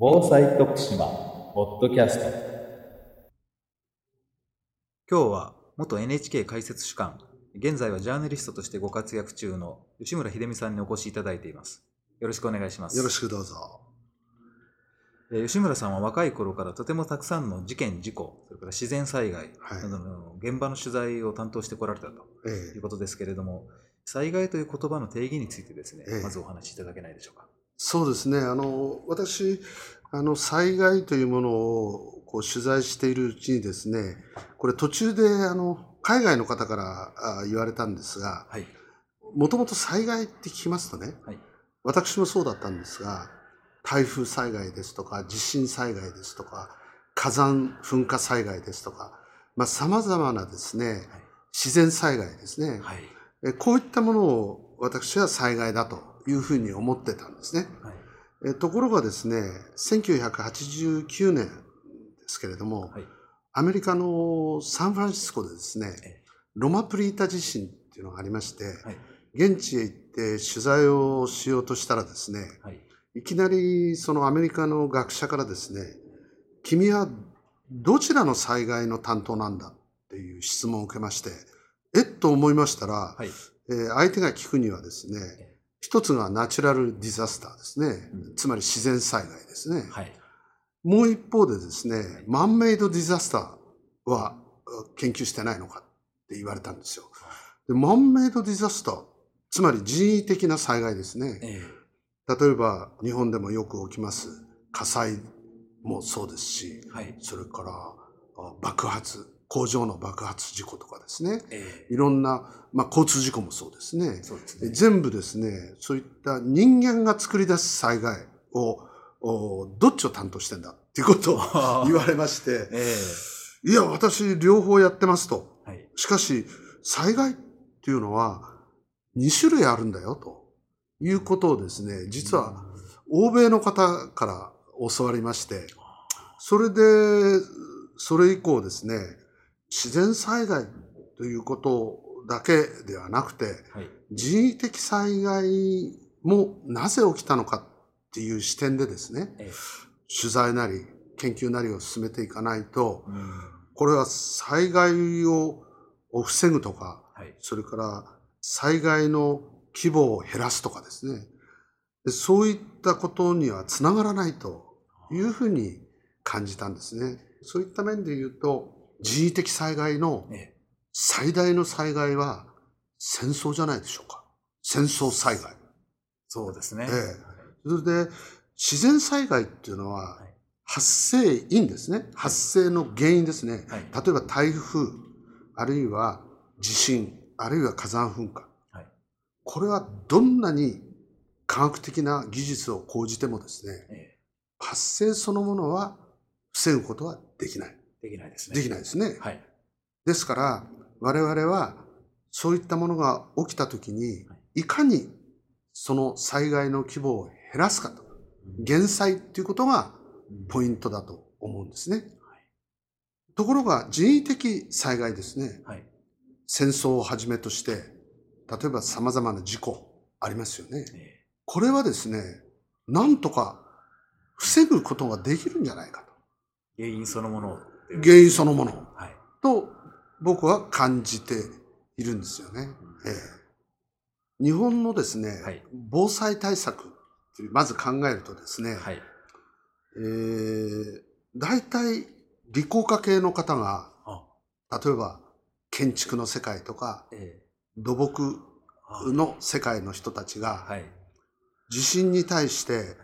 防災徳島ポッドキャスト今日は元 NHK 解説主幹、現在はジャーナリストとしてご活躍中の吉村秀美さんにお越しいただいています。よろしくお願いします。よろしくどうぞ。えー吉村さんは若い頃からとてもたくさんの事件、事故、それから自然災害はいなどの現場の取材を担当してこられたとええいうことですけれども、災害という言葉の定義についてですね、ええまずお話しいただけないでしょうか。そうですね。あの、私、あの、災害というものをこう取材しているうちにですね、これ途中で、あの、海外の方からあ言われたんですが、はい。もともと災害って聞きますとね、はい。私もそうだったんですが、台風災害ですとか、地震災害ですとか、火山噴火災害ですとか、まあ、様々なですね、自然災害ですね、はい。えこういったものを私は災害だというふうに思ってたんですね。はい。えところがですね、1989年ですけれども、はい。アメリカのサンフランシスコでですねえ、ロマプリータ地震っていうのがありまして、はい。現地へ行って取材をしようとしたらですね、はい。いきなりそのアメリカの学者からですね、君はどちらの災害の担当なんだっていう質問を受けまして、えっと思いましたら、はい。えー相手が聞くにはですねえ、一つがナチュラルディザスターですね、うんつまり自然災害ですね。はい。もう一方でですね、マンメイドディザスターは uh 研究してないのかって言われたんですよ。でマンメイドディザスター、つまり人為的な災害ですね。え例えば日本でもよく起きます火災もそうですし、えはい。それからあ爆発、工場の爆発事故とかですね。えいろんな、まあ、交通事故もそうですねえ。そうですでね。全部ですね、そういった人間が作り出す災害を、おどっちを担当してんだっていうことを 言われまして、えいや、私両方やってますと。えはい。しかし、災害っていうのは2種類あるんだよということをですね、実は欧米の方から教わりまして、それで、それ以降ですね、自然災害ということだけではなくて、はい。人為的災害もなぜ起きたのかっていう視点でですね、ええ取材なり研究なりを進めていかないと、うんこれは災害を防ぐとか、はい。それから災害の規模を減らすとかですね、でそういったことにはつながらないというふうに感じたんですね。そういった面で言うと、人為的災害のええ最大の災害は戦争じゃないでしょうか。戦争災害。そうですね。ええそれで、自然災害っていうのははい、発生因ですね。発生の原因ですね。はい。例えば台風、あるいは地震、あるいは火山噴火。はいこれはどんなに科学的な技術を講じてもですね、え発生そのものは防ぐことはできない。えできないですね。できないですね。はい。ですから、我々はそういったものが起きたときにはい、いかにその災害の規模を減らすかと、減災っていうことがポイントだと思うんですね。ところが人為的災害ですね。はい。戦争をはじめとして、例えば様々な事故ありますよね。えこれはですね、なんとか防ぐことができるんじゃないかえ原因そのものを。と。原因そのものはい。と僕は感じているんですよね。ええ日本のですね、はい防災対策いうまず考えるとですね、はい。えー大体理工科系の方が、あ、例えば建築の世界とかええ土木あの世界の人たちがはい。地震に対して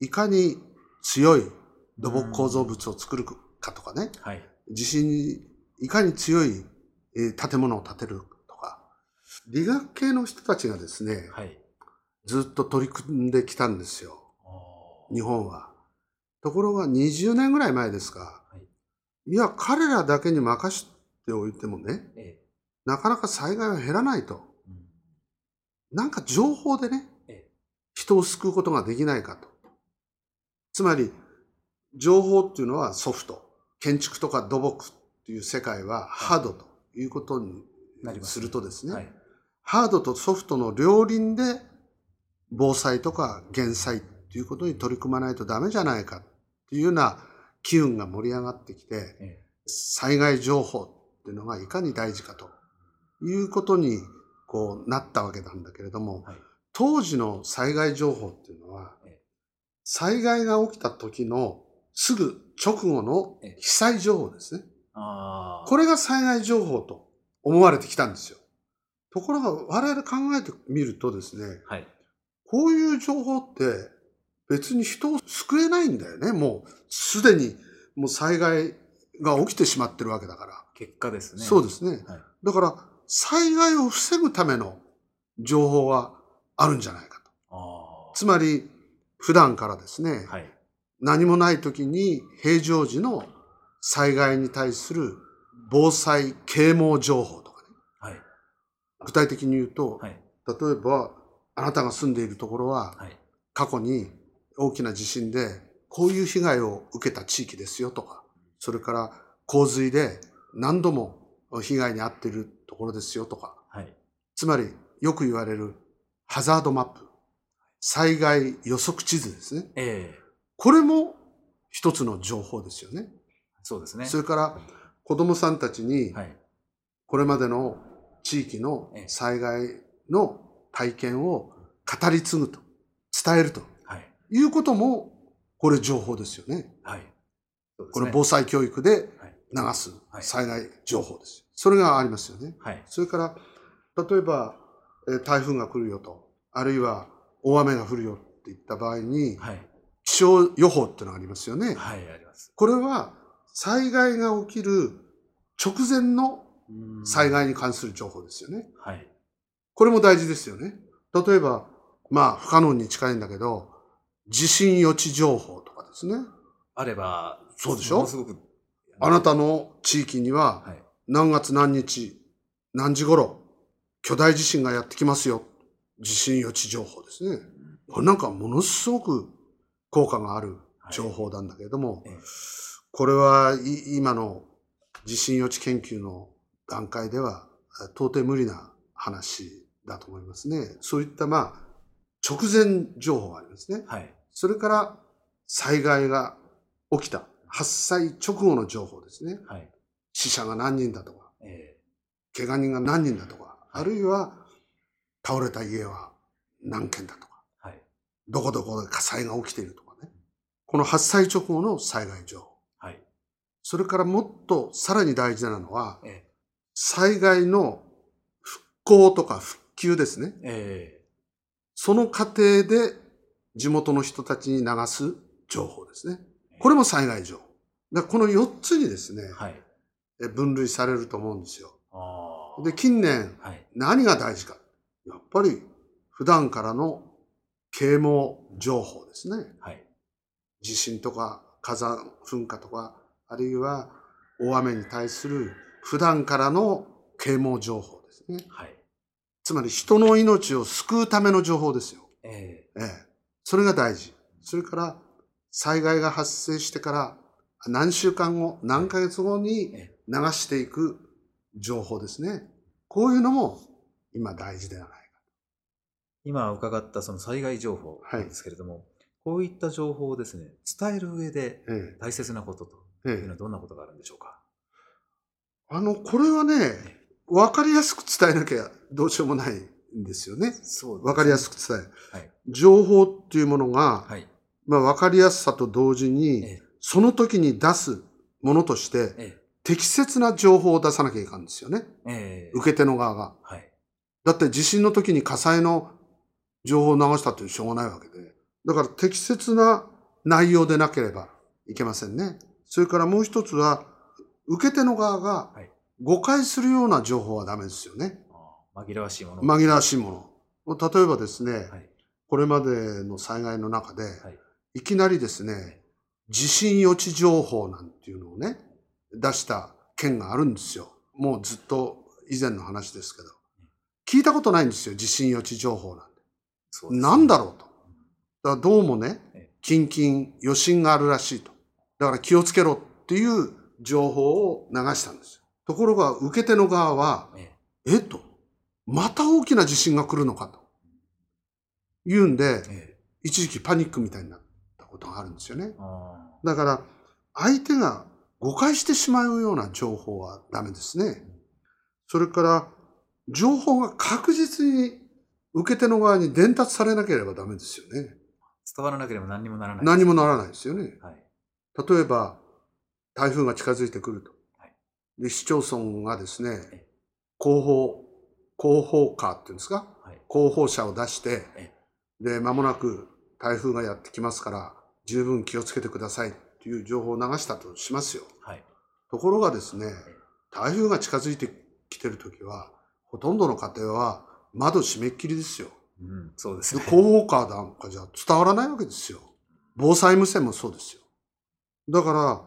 いかに強い土木構造物を作るかとかね、はい。地震にいかに強いえー建物を建てるとか、理学系の人たちがですね、はい。ずっと取り組んできたんですよ、あ日本は。ところが20年ぐらい前ですか、はいいや、彼らだけに任しておいてもね、ええなかなか災害は減らないと。うんなんか情報でねええ、人を救うことができないかと。つまり、情報っていうのはソフト。建築とか土木っていう世界はハードということになります。するとですね、はい。ハードとソフトの両輪で防災とか減災ってっていうことに取り組まないとダメじゃないかっていうような機運が盛り上がってきて、え。災害情報っていうのがいかに大事かということにこうなったわけなんだけれども、はい。当時の災害情報っていうのはええ、災害が起きた時のすぐ直後のええ被災情報ですね。これが災害情報と思われてきたんですよ。ところが我々考えてみるとですね、はい。こういう情報って別に人を救えないんだよね。もうすでにもう災害が起きてしまってるわけだから。結果ですね。そうですね。はい。だから災害を防ぐための情報はあるんじゃないかと。あつまり普段からですね、あ。はい。何もない時に平常時の災害に対する防災啓蒙情報とかね。はい。具体的に言うと、はい。例えばあなたが住んでいるところははい。過去に大きな地震でこういう被害を受けた地域ですよとか、それから洪水で何度も被害に遭っているところですよとか、はい。つまりよく言われるハザードマップ、災害予測地図ですね。ええこれも一つの情報ですよね。そうですね。それから子供さんたちにはい。これまでの地域のええ災害の体験を語り継ぐと、伝えるとはい。いうことも、これ情報ですよね。はい。そうですこねれ防災教育ではい流すはい災害情報です。それがありますよね。はい。それから、例えば、えー台風が来るよと、あるいは大雨が降るよっていった場合に、はい。気象予報ってのがありますよね。はい、あります。これは災害が起きる直前のうん災。害に関する情報ですよね。はい。これも大事ですよね。例えば、まあ不可能に近いんだけど、地震予知情報とかですね。あれば、そうでしょ？ものすごく。あなたの地域にははい。何月何日、何時頃、巨大地震がやってきますよ。地震予知情報ですね。これなんかものすごく効果がある情報なんだけれども、ええこれはい今の地震予知研究の段階ではえ到底無理な話だと思いますね。そういったまあ直前情報がありますね。はい。それから災害が起きた発災直後の情報ですね。はい。死者が何人だとか、え怪我人が何人だとか、はいあるいは倒れた家は何軒だとか。どこどこで火災が起きているとかね。この発災直後の災害情報。はい。それからもっとさらに大事なのは、ええ災害の復興とか復旧ですね。えその過程で地元の人たちに流す情報ですね。これも災害情報。だこの4つにですねえ、はい。え分類されると思うんですよ。ああ。で、近年はい。何が大事か。やっぱり普段からの啓蒙情報ですね。はい。地震とか火山噴火とか、あるいは大雨に対する普段からの啓蒙情報ですね。はい。つまり人の命を救うための情報ですよ。えええ。それが大事。それから災害が発生してから何週間後、何ヶ月後にえ流していく情報ですね。こういうのも今大事ではないか。今伺ったその災害情報なんですけれども、こういった情報をですね、伝える上でえ大切なこととえ。ええいうのはどんなことがあるんでしょうか？あの、これはね、わかりやすく伝えなきゃどうしようもないんですよね。そうわかりやく。すく伝える。はい。情報っていうものが、はい。まあ、わかりやすさと同時に、えその時に出すものとして、え。え適切な情報を出さなきゃいかんですよね。え。ええ。受け手の側が。はい。だって地震の時に火災の情報を流したってしょうがないわけで。だから適切な内容でなければいけませんね。それからもう一つは、受け手の側がはい誤解するような情報はダメですよね。あー紛らわしいもの。紛らわしいもの。例えばですね、はい。これまでの災害の中で、はい。いきなりですね、地震予知情報なんていうのをね、出した県があるんですよ。もうずっと以前の話ですけど。聞いたことないんですよ、地震予知情報なんて。なんだろうと。だからどうもねええ、キンキン余震があるらしいと。だから気をつけろっていう情報を流したんですよ。ところが受け手の側は、ええっと、また大きな地震が来るのかと。言うんで、え。え一時期パニックみたいになったことがあるんですよね。あだから、相手が誤解してしまうような情報はダメですね。それから、情報が確実に受け手の側に伝達されなければダメですよね。伝わらなければ何にもならない。何もならないですよね。はい。例えば、台風が近づいてくるとはい。で、市町村がですねえ、広報、広報カーっていうんですか？はい。広報車を出してえ、で、間もなく台風がやってきますから、十分気をつけてくださいっていう情報を流したとしますよ。はい。ところがですね、台風が近づいてきてるときは、ほとんどの家庭は窓閉めっきりですよ。うん、そうですでね。広報カーなんかじゃ伝わらないわけですよ。防災無線もそうですよ。だから、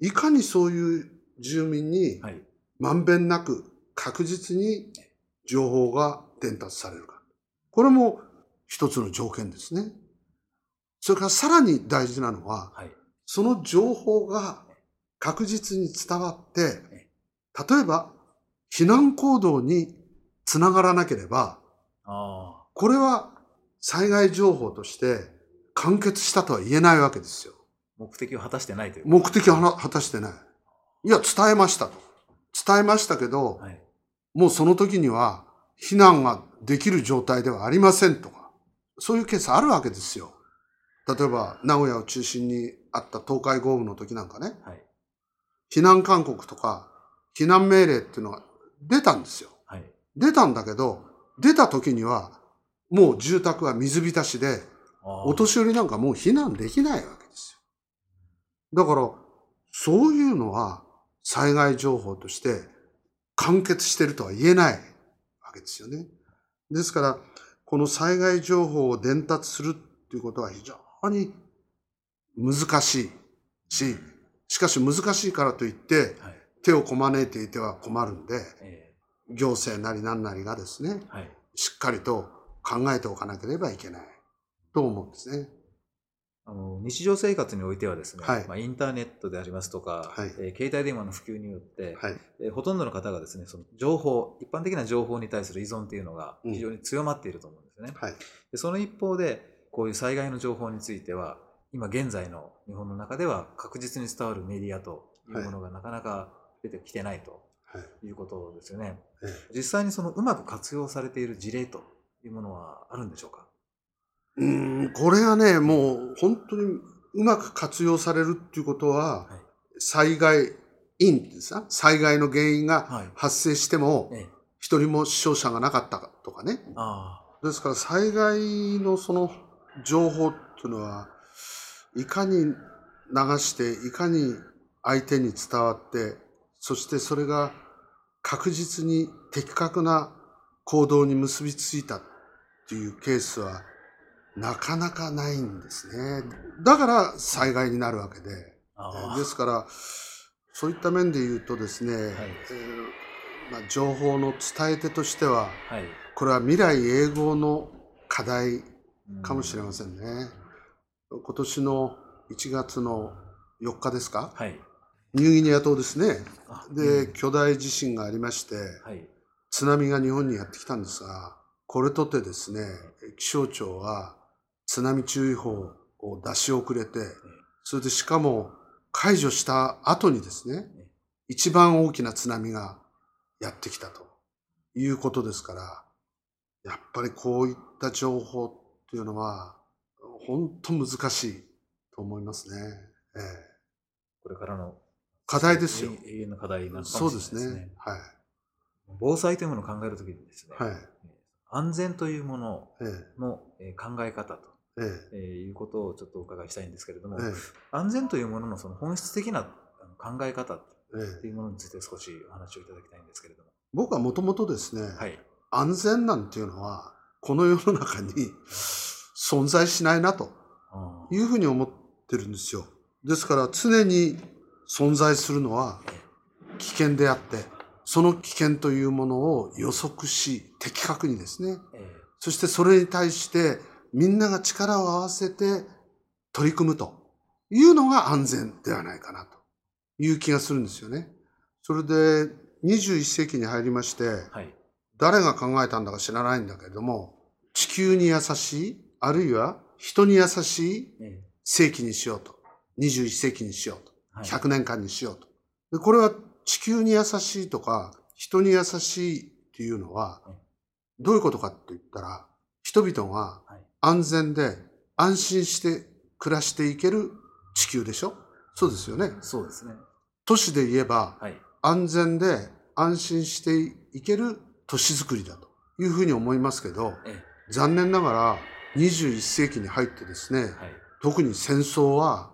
いかにそういう住民にはい。まんべんなく確実に情報が伝達されるか。これも一つの条件ですね。それからさらに大事なのは、はい。その情報が確実に伝わって、例えば避難行動につながらなければ。これは災害情報として完結したとは言えないわけですよ。目的を果たしてないという。目的を果たしてない。いや、伝えましたと。伝えましたけど、はい。もうその時には避難ができる状態ではありませんとか、そういうケースあるわけですよ。例えば、名古屋を中心にあった東海豪雨の時なんかね、はい。避難勧告とか、避難命令っていうのが出たんですよ。はい。出たんだけど、出た時には、もう住宅は水浸しで、お年寄りなんかもう避難できないわけですよ。だから、そういうのは災害情報として完結してるとは言えないわけですよね。ですから、この災害情報を伝達するっていうことは非常に難しいし、しかし難しいからといってはい。手をこまねいていては困るんで、え行政なり何なりがですね、えはい。しっかりと考えておかなければいけないと思うんですね。あの日常生活においてはですね、はいまあ、インターネットでありますとか、はいえー携帯電話の普及によって、はい。えーほとんどの方がですねその情報一般的な情報に対する依存というのがうん非常に強まっていると思うんですね、はい。でその一方でこういう災害の情報については今現在の日本の中では確実に伝わるメディアというものがなかなか出てきてないとはい。いうことですよね、え実際にそのうまく活用されている事例というものはあるんでしょうか？えうーん、これがね、もう本当にうまく活用されるっていうことは、はい。災害因ですか？災害の原因がはい。発生しても、ええ。一人も死傷者がなかったとかね。あ。ですから災害のその情報っていうのは、いかに流して、いかに相手に伝わって、そしてそれが確実に的確な行動に結びついたっていうケースはなかなかないんですね。だから災害になるわけで。ですから、そういった面で言うとですね、えーまあ、情報の伝え手としては、はいこれは未来永劫の課題かもしれまんせんね。今年の1月の4日ですか？はいニューギニア島ですね。あで、うん。巨大地震がありまして、はい。津波が日本にやってきたんですが、これとてですね、気象庁は津波注意報を出し遅れて、それでしかも解除した後にですね、一番大きな津波がやってきたということですから、やっぱりこういった情報っていうのは、本当難しいと思いますね。ええ。これからの課題ですよ。永遠の課題なのかそうでもしれないですね。すね。はい。防災というものを考えるときにですね、はい。安全というものええのえー考え方とええーいうことをちょっとお伺いしたいんですけれども、ええ安全というもののその本質的な考え方っええていうものについて少しお話をいただきたいんですけれども。僕はもともとですね、はい。安全なんていうのは、この世の中に存在しないなというふうに思ってるんですよ。ですから常に存在するのは危険であって、その危険というものを予測し、的確にですね、えそしてそれに対してみんなが力を合わせて取り組むというのが安全ではないかなという気がするんですよね。それで21世紀に入りまして、ーはい。誰が考えたんだか知らないんだけれども、地球に優しい、あるいは人に優しいえ世紀にしようと。21世紀にしようと。はい100年間にしようと。でこれは地球に優しいとか、人に優しいっていうのははい、どういうことかって言ったら、人々がはい安全で安心して暮らしていける地球でしょ？そうですよね。そうですね。都市で言えば、はい。安全で安心していける都市づくりだというふうに思いますけど、え残念ながら21世紀に入ってですね、はい。特に戦争は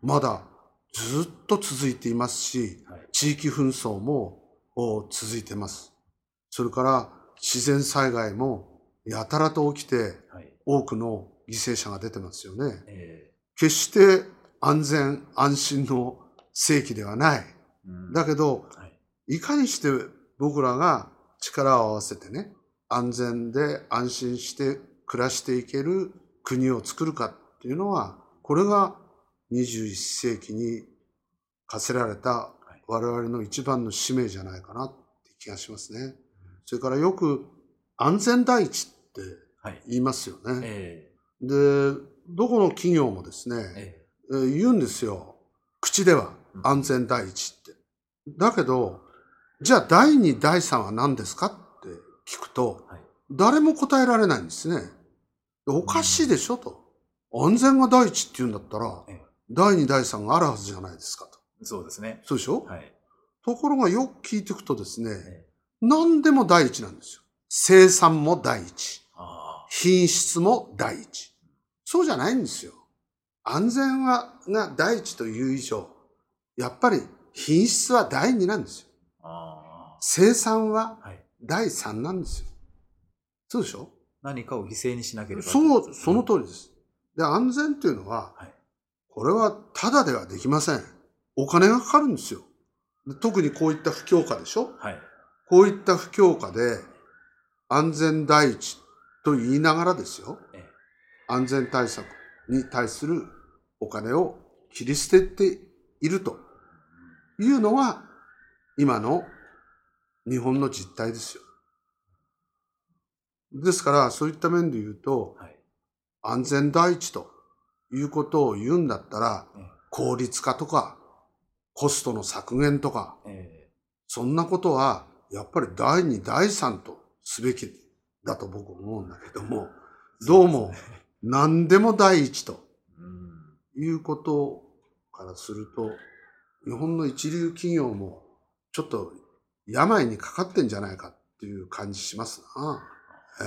まだずっと続いていますし、はい。地域紛争もお続いています。それから自然災害もやたらと起きてはい。多くの犠牲者が出てますよね。え決して安全安心の世紀ではない。えうんだけど、はい。いかにして僕らが力を合わせてね、安全で安心して暮らしていける国を作るかっていうのは、これが21世紀に課せられた我々の一番の使命じゃないかなって気がしますね。それからよく安全第一ってはい。言いますよね。えで、どこの企業もですえね、ええー言うんですよ。口では安全第一って。だけど、じゃあ第二、第三は何ですかって聞くと、はい誰も答えられないんですね。おかしいでしょと。安全が第一って言うんだったらええ、第二、第三があるはずじゃないですかと。えそうですね。そうでしょ、はい。ところがよく聞いていくとですね、ええ何でも第一なんですよ。生産も第一。あ品質も第一。そうじゃないんですよ。安全は、が第一という以上、やっぱり品質は第二なんですよ。あ。あ生産は。第三なんですよ。そうでしょ？何かを犠牲にしなければ。そう、その通りです。で、安全っていうのは、はい。これはただではできません。お金がかかるんですよ。で特にこういった不況下でしょ？はい。こういった不況下で安全第一と言いながらですよ。え安全対策に対するお金を切り捨てているというのが今の日本の実態ですよ。ですからそういった面で言うとえはい。安全第一ということを言うんだったらえ効率化とかコストの削減とかえそんなことはやっぱり第二第三とすべきだと僕は思うんだけどもどうも何でも第一とうん。いうことからすると、日本の一流企業もちょっと病にかかってんじゃないかっていう感じしますな。え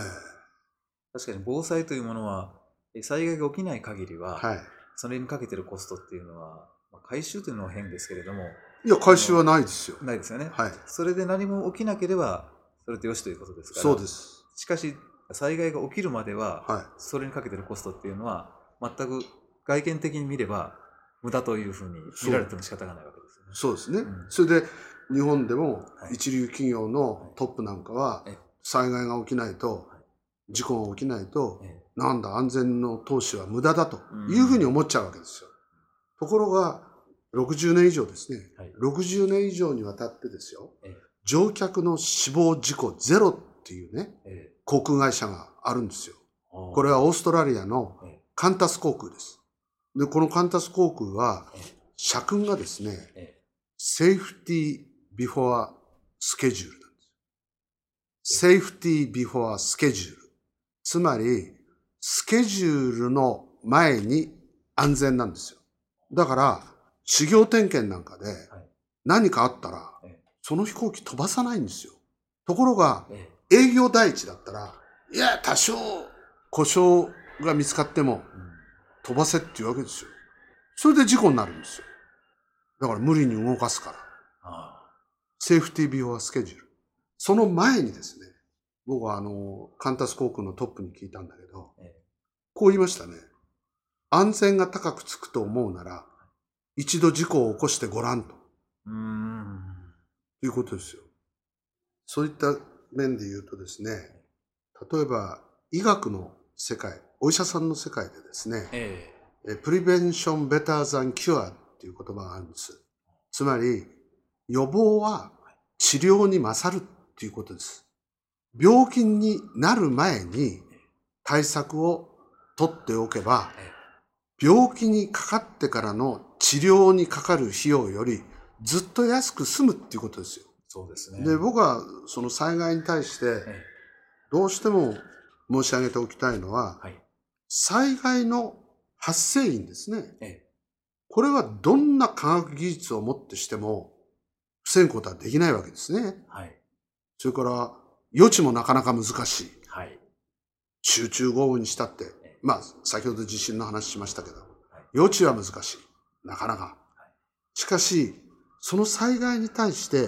確かに防災というものは、え災害が起きない限りは、えはい。それにかけてるコストっていうのは、まあ回収というのは変ですけれども、いや、回収はないですよ。ないですよね。はい。それで何も起きなければ、それでよしということですから。そうです。しかし、災害が起きるまでは、はい。それにかけてるコストっていうのは、全く外見的に見れば、無駄というふうに見られても仕方がないわけですよね。そうですね。うんそれで、日本でもはい一流企業のトップなんかはええ、災害が起きないとはい、事故が起きないと、えなんだ、安全の投資は無駄だというふうに思っちゃうわけですよ。ところが、60年以上ですね、はい60年以上にわたってですよええ、乗客の死亡事故ゼロっていうね、ええ航空会社があるんですよ。ここれはオーストラリアのえカンタス航空です。で、このカンタス航空はええ、社訓がですね、えセーフティービフォースケジュールなんです。セーフティービフォースケジュール。つまり、スケジュールの前に安全なんですよ。だから、修行点検なんかではい何かあったらええ、その飛行機飛ばさないんですよ。ところが、え営業第一だったら、いや、多少故障が見つかってもうん飛ばせっていうわけですよ。それで事故になるんですよ。だから無理に動かすから。あセーフティービフォースケジュール。その前にですね、僕はあの、カンタス航空のトップに聞いたんだけど、ええこう言いましたね。安全が高くつくと思うなら、一度事故を起こしてごらんとうーん。いうことですよ。そういった面で言うとですね、例えば医学の世界、お医者さんの世界でですね、ええプリベンションベターザンキュアっていう言葉があるんです。つまり、予防は治療に勝るっていうことです。病気になる前に対策を取っておけばえ病気にかかってからの治療にかかる費用よりずっと安く済むっていうことですよ。そうですね。で僕はその災害に対してえどうしても申し上げておきたいのははい。災害の発生因ですね。えこれはどんな科学技術をもってしても防ぐことはできないわけですね。はい。それから予知もなかなか難しい。はい。集中豪雨にしたってええ、まあ先ほど地震の話しましたけど、予知は難しい。なかなか。しかし、その災害に対して、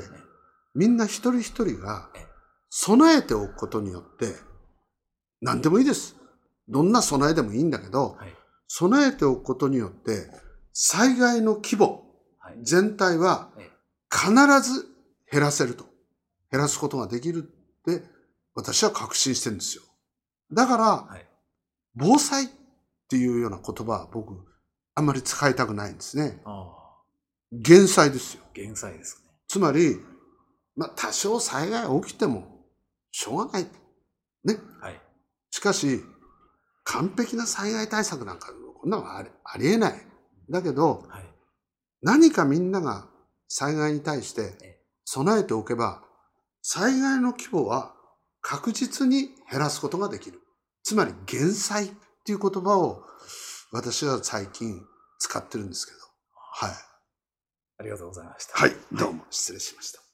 みんな一人一人がええ備えておくことによって、何でもいいです。どんな備えでもいいんだけど、はい。備えておくことによって、災害の規模はい。全体はええ必ず減らせると。減らすことができるって、私は確信してるんですよ。だから、はい。防災っていうような言葉は僕、あんまり使いたくないんですね。減災ですよ。減災ですね。つまり、まあ、多少災害起きても、しょうがない。ね。はい。しかし、完璧な災害対策なんか、こんなのはありありえない。だけど、はい。何かみんなが災害に対してええ備えておけば、災害の規模は確実に減らすことができる。つまり、減災っていう言葉を私は最近使ってるんですけど。はい。ありがとうございました。はい。どうも失礼しました。